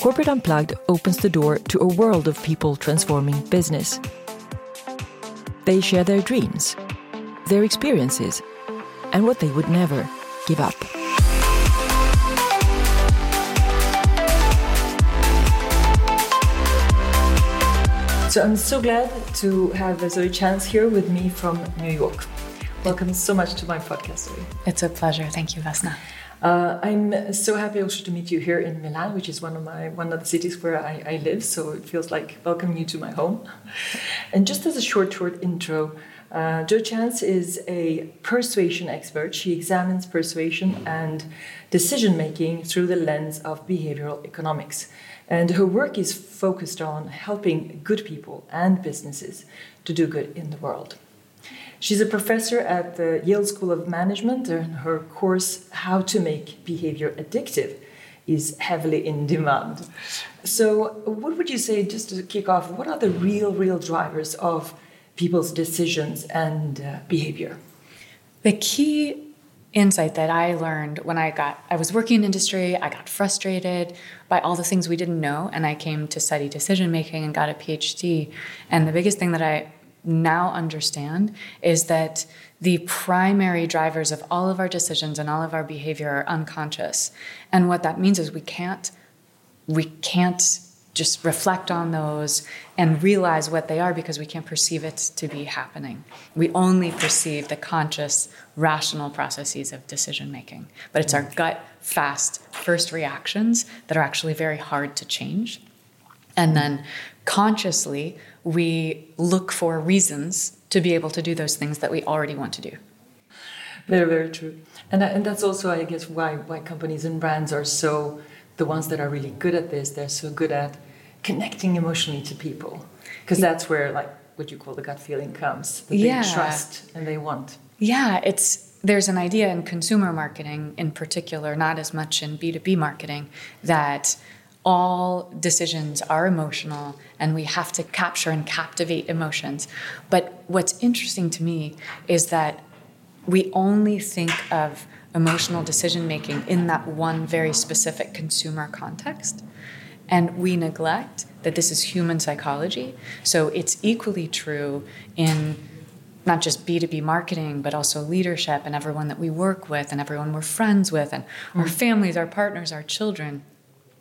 Corporate Unplugged opens the door to a world of people transforming business. They share their dreams, their experiences, and what they would never give up. So I'm so glad to have Zoe Chance here with me from New York. Welcome so much to my podcast. It's a pleasure. Thank you, Vesna. Uh, I'm so happy also to meet you here in Milan, which is one of my one of the cities where I, I live. So it feels like welcoming you to my home. And just as a short, short intro, uh, Zoe Chance is a persuasion expert. She examines persuasion and decision making through the lens of behavioral economics. And her work is focused on helping good people and businesses to do good in the world. She's a professor at the Yale School of Management, and her course, How to Make Behavior Addictive, is heavily in demand. So, what would you say, just to kick off, what are the real, real drivers of people's decisions and uh, behavior? The key insight that I learned when I got I was working in industry, I got frustrated by all the things we didn't know and I came to study decision making and got a PhD. And the biggest thing that I now understand is that the primary drivers of all of our decisions and all of our behavior are unconscious. And what that means is we can't we can't just reflect on those and realize what they are because we can't perceive it to be happening. We only perceive the conscious, rational processes of decision making. But it's our mm. gut, fast, first reactions that are actually very hard to change. And then consciously, we look for reasons to be able to do those things that we already want to do. Very, very true. And, and that's also, I guess, why, why companies and brands are so, the ones that are really good at this, they're so good at connecting emotionally to people. Because that's where, like, what you call the gut feeling comes, that yeah. they trust and they want. Yeah, it's there's an idea in consumer marketing in particular, not as much in B2B marketing, that all decisions are emotional and we have to capture and captivate emotions. But what's interesting to me is that we only think of emotional decision making in that one very specific consumer context. And we neglect that this is human psychology. So it's equally true in not just B2B marketing, but also leadership and everyone that we work with and everyone we're friends with and mm. our families, our partners, our children.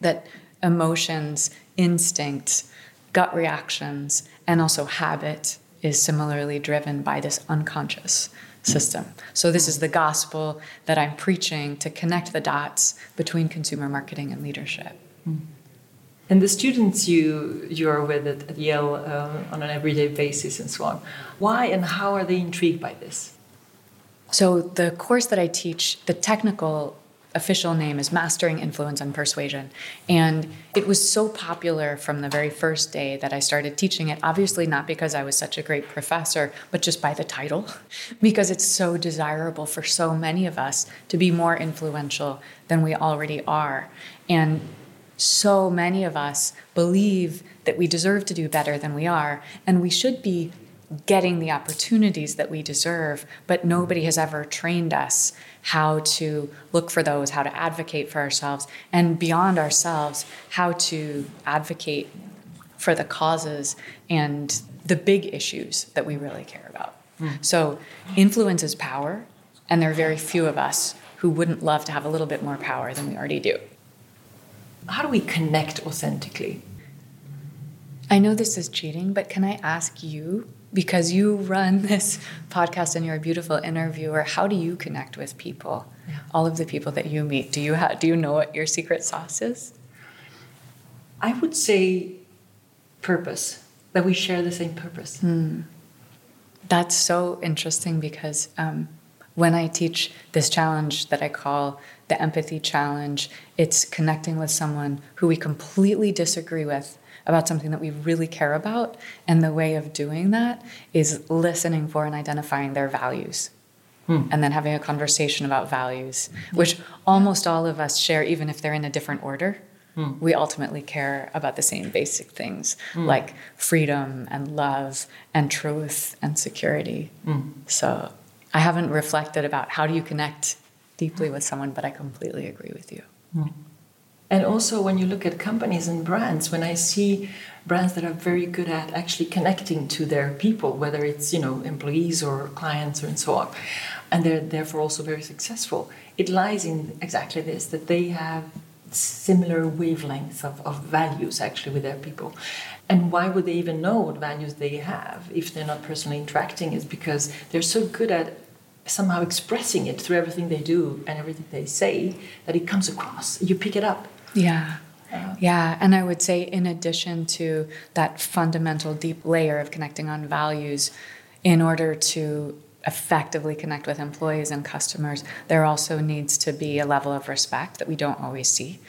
That emotions, instincts, gut reactions, and also habit is similarly driven by this unconscious system. So, this is the gospel that I'm preaching to connect the dots between consumer marketing and leadership. And the students you you're with at, at Yale uh, on an everyday basis and so on, why and how are they intrigued by this? So the course that I teach, the technical official name is Mastering Influence and Persuasion. And it was so popular from the very first day that I started teaching it. Obviously, not because I was such a great professor, but just by the title, because it's so desirable for so many of us to be more influential than we already are. And so many of us believe that we deserve to do better than we are, and we should be getting the opportunities that we deserve, but nobody has ever trained us how to look for those, how to advocate for ourselves, and beyond ourselves, how to advocate for the causes and the big issues that we really care about. Mm. So, influence is power, and there are very few of us who wouldn't love to have a little bit more power than we already do. How do we connect authentically? I know this is cheating, but can I ask you because you run this podcast and you're a beautiful interviewer how do you connect with people yeah. all of the people that you meet do you ha- do you know what your secret sauce is i would say purpose that we share the same purpose mm. that's so interesting because um, when i teach this challenge that i call the empathy challenge it's connecting with someone who we completely disagree with about something that we really care about. And the way of doing that is listening for and identifying their values. Hmm. And then having a conversation about values, which almost all of us share, even if they're in a different order. Hmm. We ultimately care about the same basic things hmm. like freedom and love and truth and security. Hmm. So I haven't reflected about how do you connect deeply with someone, but I completely agree with you. And also, when you look at companies and brands, when I see brands that are very good at actually connecting to their people, whether it's you know employees or clients or and so on, and they're therefore also very successful, it lies in exactly this that they have similar wavelengths of, of values actually with their people. And why would they even know what values they have if they're not personally interacting? Is because they're so good at somehow expressing it through everything they do and everything they say that it comes across. You pick it up. Yeah. Uh, yeah, and I would say, in addition to that fundamental deep layer of connecting on values, in order to effectively connect with employees and customers, there also needs to be a level of respect that we don't always see.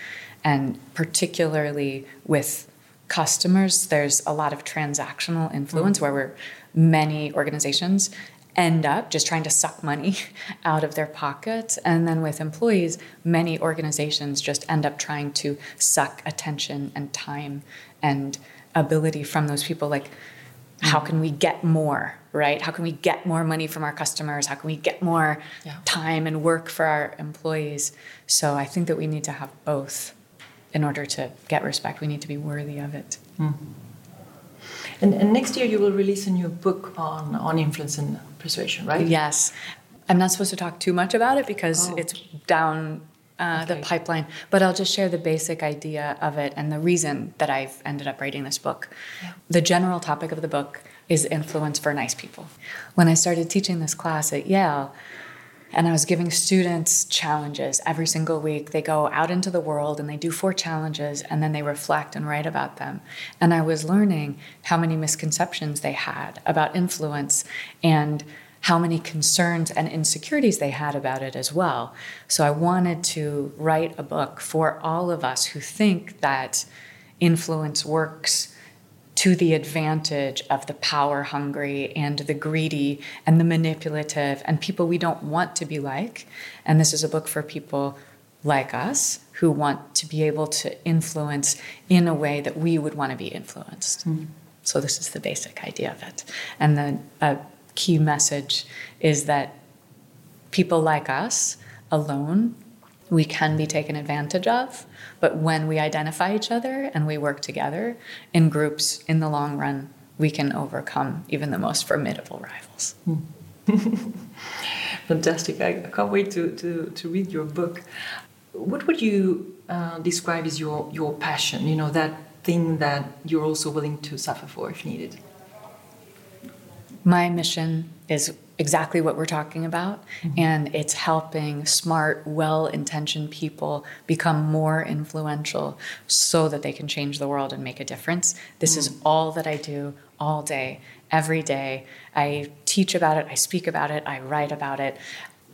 And particularly with customers, there's a lot of transactional influence mm-hmm. where many organizations end up just trying to suck money out of their pockets. And then with employees, many organizations just end up trying to suck attention and time and ability from those people. Like, how can we get more, right? How can we get more money from our customers? How can we get more yeah. time and work for our employees? So I think that we need to have both in order to get respect. We need to be worthy of it. Mm. And, and, next year you will release a new book on, on influence and persuasion, right? Yes. I'm not supposed to talk too much about it because oh. it's down uh, okay. the pipeline, but I'll just share the basic idea of it and the reason that I've ended up writing this book. Yeah. The general topic of the book is influence for nice people. When I started teaching this class at Yale, and I was giving students challenges every single week. They go out into the world and they do four challenges and then they reflect and write about them. And I was learning how many misconceptions they had about influence and how many concerns and insecurities they had about it as well. So I wanted to write a book for all of us who think that influence works to the advantage of the power hungry and the greedy and the manipulative and people we don't want to be like. And this is a book for people like us who want to be able to influence in a way that we would want to be influenced. Mm. So, this is the basic idea of it. And the uh, key message is that people like us alone we can be taken advantage of. But when we identify each other and we work together in groups in the long run, we can overcome even the most formidable rivals. Fantastic. I can't wait to, to, to read your book. What would you uh, describe as your, your passion? You know, that thing that you're also willing to suffer for if needed? My mission is exactly what we're talking about. Mm-hmm. And it's helping smart, well intentioned people become more influential so that they can change the world and make a difference. This mm-hmm. is mm. all that I do all day, every day. I teach about it, I speak about it, I write about it,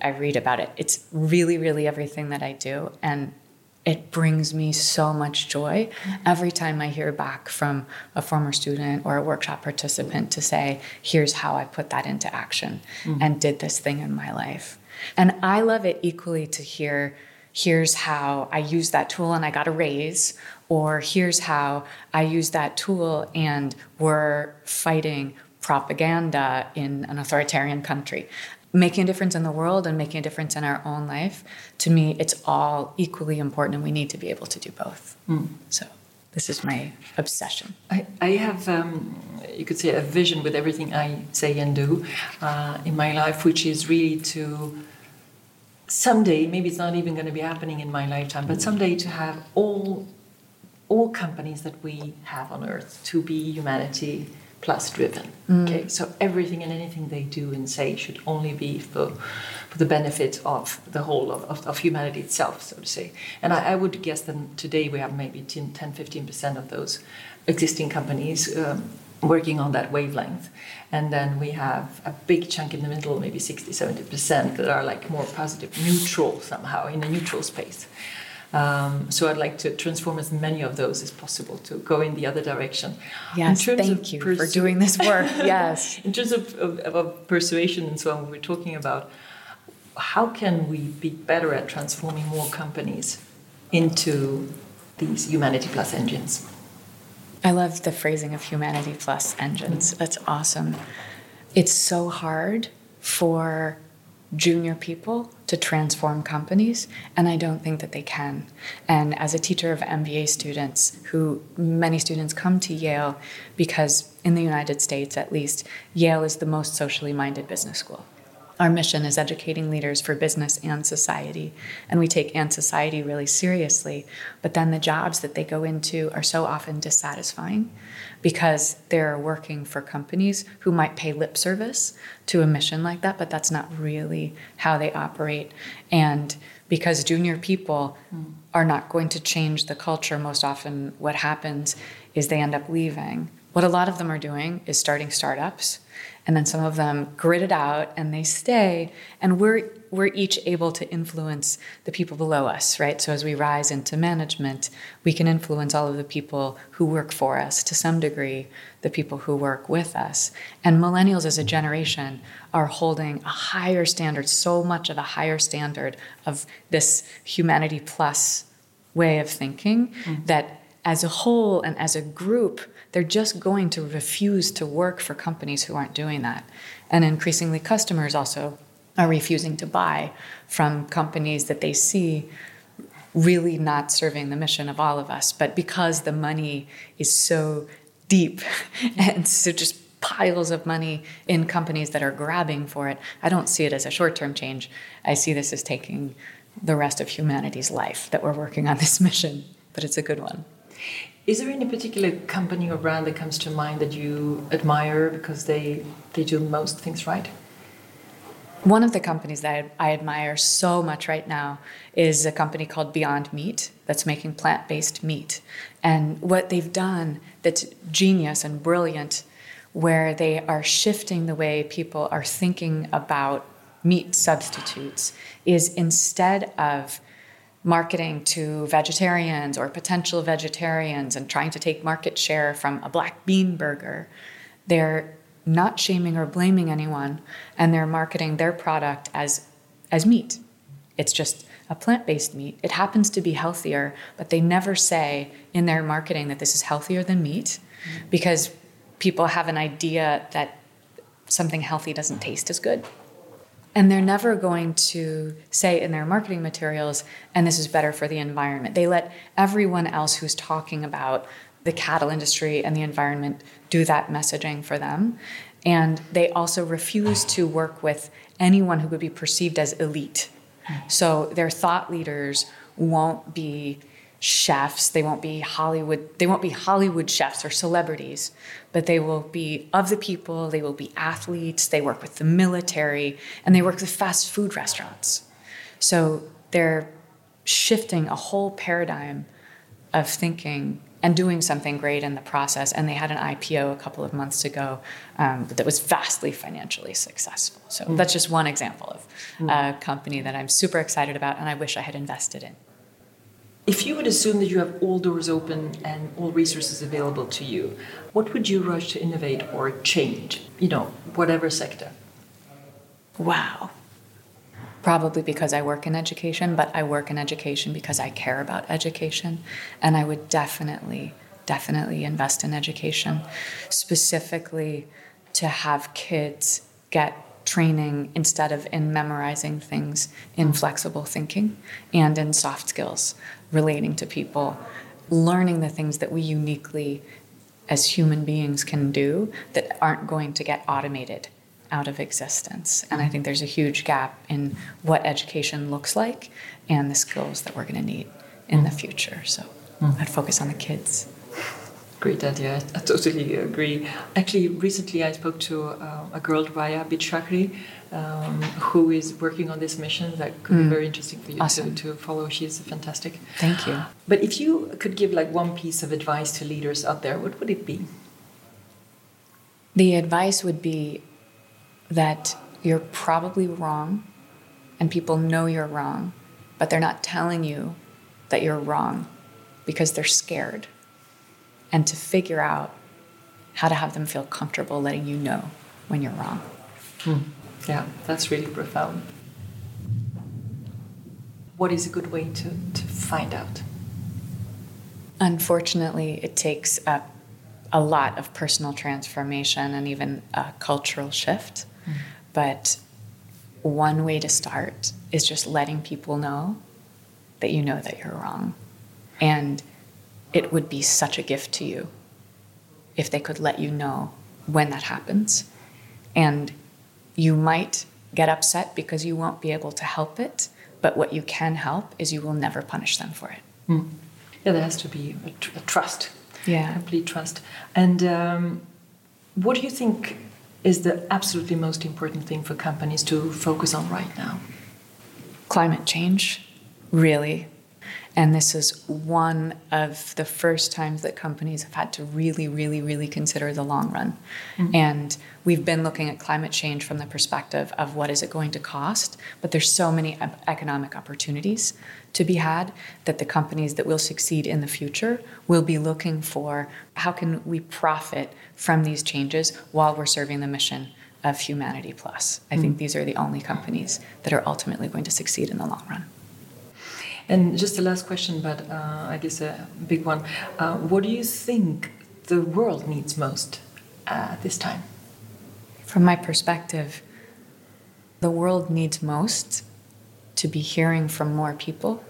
I read about it. It's really, really everything that I do. And it brings me so much joy every time I hear back from a former student or a workshop participant to say, here's how I put that into action mm-hmm. and did this thing in my life. And I love it equally to hear, here's how I used that tool and I got a raise, or here's how I used that tool and we're fighting propaganda in an authoritarian country making a difference in the world and making a difference in our own life, to me, it's all equally important, and we need to be able to do both. Mm. So, this is my obsession. I, I have, um, you could say, a vision with everything I say and do uh, in my life, which is really to someday, maybe it's not even going to be happening in my lifetime, but someday to have all all companies that we have on earth to be humanity plus driven. Mm. Okay, so everything and anything they do and say should only be for, for the benefit of the whole of, of, of humanity itself, so to say. And I, I, would guess that today we have maybe 10, 15% of those existing companies um, working on that wavelength. And then we have a big chunk in the middle, maybe 60, 70% that are like more positive, neutral somehow, in a neutral space. Um, so I'd like to transform as many of those as possible to go in the other direction. Yes, thank you persu- for doing this work. Yes. in terms of, of, of, persuasion and so on, we are talking about how can we be better at transforming more companies into these humanity plus engines. I love the phrasing of humanity plus engines. That's awesome. It's so hard for junior people to transform companies, and I don't think that they can. And as a teacher of MBA students, who many students come to Yale because, in the United States at least, Yale is the most socially minded business school. Our mission is educating leaders for business and society, and we take and society really seriously. But then the jobs that they go into are so often dissatisfying because they're working for companies who might pay lip service to a mission like that, but that's not really how they operate. And because junior people mm. are not going to change the culture, most often what happens is they end up leaving. What a lot of them are doing is starting startups and then some of them grit it out and they stay and we're we're each able to influence the people below us right so as we rise into management we can influence all of the people who work for us to some degree the people who work with us and millennials as a generation are holding a higher standard so much of a higher standard of this humanity plus way of thinking mm-hmm. that as a whole and as a group they're just going to refuse to work for companies who aren't doing that. And increasingly, customers also are refusing to buy from companies that they see really not serving the mission of all of us. But because the money is so deep and so just piles of money in companies that are grabbing for it, I don't see it as a short term change. I see this as taking the rest of humanity's life that we're working on this mission, but it's a good one. Is there any particular company or brand that comes to mind that you admire because they they do most things right? One of the companies that I, admire so much right now is a company called Beyond Meat that's making plant based meat. And what they've done that's genius and brilliant, where they are shifting the way people are thinking about meat substitutes, is instead of marketing to vegetarians or potential vegetarians and trying to take market share from a black bean burger. They're not shaming or blaming anyone and they're marketing their product as as meat. It's just a plant-based meat. It happens to be healthier, but they never say in their marketing that this is healthier than meat because people have an idea that something healthy doesn't taste as good. And they're never going to say in their marketing materials, and this is better for the environment. They let everyone else who's talking about the cattle industry and the environment do that messaging for them. And they also refuse to work with anyone who would be perceived as elite. Hmm. So their thought leaders won't be chefs, they won't be Hollywood, they won't be Hollywood chefs or celebrities, but they will be of the people, they will be athletes, they work with the military, and they work with fast food restaurants. So they're shifting a whole paradigm of thinking and doing something great in the process. And they had an IPO a couple of months ago um, that was vastly financially successful. So mm. that's just one example of mm. a company that I'm super excited about and I wish I had invested in. If you would assume that you have all doors open and all resources available to you, what would you rush to innovate or change? You know, whatever sector. Wow. Probably because I work in education, but I work in education because I care about education. And I would definitely, definitely invest in education, specifically to have kids get training instead of in memorizing things in flexible thinking and in soft skills relating to people, learning the things that we uniquely as human beings can do that aren't going to get automated out of existence. And I think there's a huge gap in what education looks like and the skills that we're going to need in the future. So mm. I'd focus on the kids. Great idea. I totally agree. Actually, recently I spoke to uh, a girl, Raya Bichakri, um, who is working on this mission that could mm. be very interesting for you awesome. to, to follow. She's fantastic. Thank you. But if you could give like one piece of advice to leaders out there, what would it be? The advice would be that you're probably wrong and people know you're wrong, but they're not telling you that you're wrong because they're scared and to figure out how to have them feel comfortable letting you know when you're wrong. Hmm. Yeah, that's really profound. What is a good way to, to find out? Unfortunately, it takes a, a lot of personal transformation and even a cultural shift. Mm. But one way to start is just letting people know that you know that you're wrong. And it would be such a gift to you if they could let you know when that happens. And you might get upset because you won't be able to help it, but what you can help is you will never punish them for it. Mm. Yeah, there has to be a, tr- a trust. Yeah. Complete trust. And um, what do you think is the absolutely most important thing for companies to focus on right now? Climate change, really. And this is one of the first times that companies have had to really, really, really consider the long run. Mm-hmm. And we've been looking at climate change from the perspective of what is it going to cost, but there's so many economic opportunities to be had that the companies that will succeed in the future will be looking for how can we profit from these changes while we're serving the mission of humanity plus. I mm-hmm. think these are the only companies that are ultimately going to succeed in the long run. And just the last question, but uh, I guess a big one. Uh, what do you think the world needs most uh, this time? From my perspective, the world needs most to be hearing from more people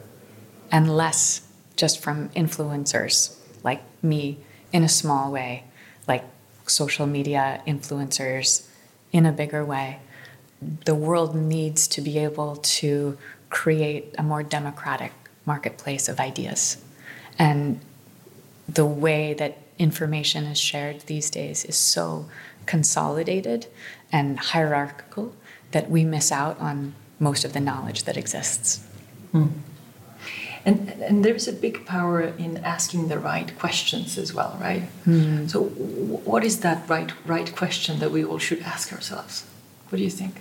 and less just from influencers like me in a small way, like social media influencers in a bigger way. The world needs to be able to create a more democratic marketplace of ideas. And the way that information is shared these days is so consolidated and hierarchical that we miss out on most of the knowledge that exists. Hmm. And, and there is a big power in asking the right questions as well, right? Mm. So, what is that right right question that we all should ask ourselves? What do you think?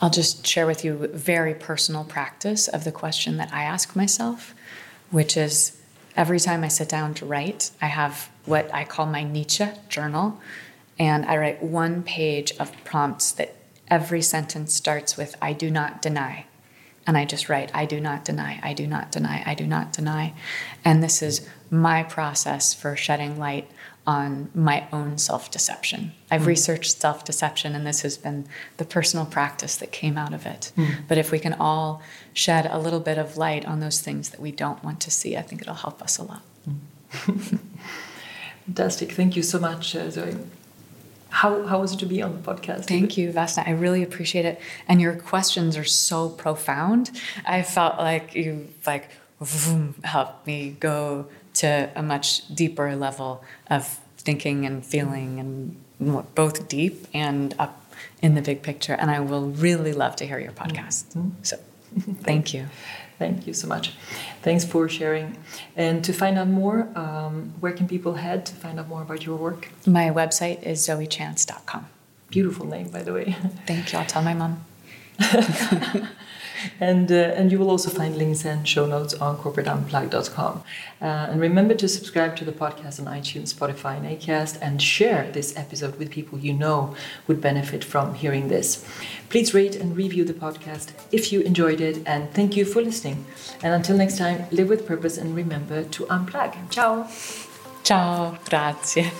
I'll just share with you very personal practice of the question that I ask myself, which is every time I sit down to write, I have what I call my Nietzsche journal, and I write one page of prompts that every sentence starts with I do not deny. And I just write, I do not deny, I do not deny, I do not deny. And this is my process for shedding light on my own self deception. I've mm. researched self deception, and this has been the personal practice that came out of it. Mm. But if we can all shed a little bit of light on those things that we don't want to see, I think it'll help us a lot. Mm. Fantastic. Thank you so much, uh, Zoe. How, how was it to be on the podcast? Thank you, Vesna. I really appreciate it. And your questions are so profound. I felt like you like helped me go to a much deeper level of thinking and feeling and both deep and up in the big picture. And I will really love to hear your podcast. Mm-hmm. So thank you. Thank you so much. Thanks for sharing. And to find out more, um, where can people head to find out more about your work? My website is zoechance.com. Beautiful name, by the way. Thank you. I'll tell my mom. and uh, and you will also find links and show notes on corporateunplug.com. Uh, and remember to subscribe to the podcast on iTunes, Spotify, and Acast, and share this episode with people you know would benefit from hearing this. Please rate and review the podcast if you enjoyed it, and thank you for listening. And until next time, live with purpose and remember to unplug. Ciao. Ciao, grazie.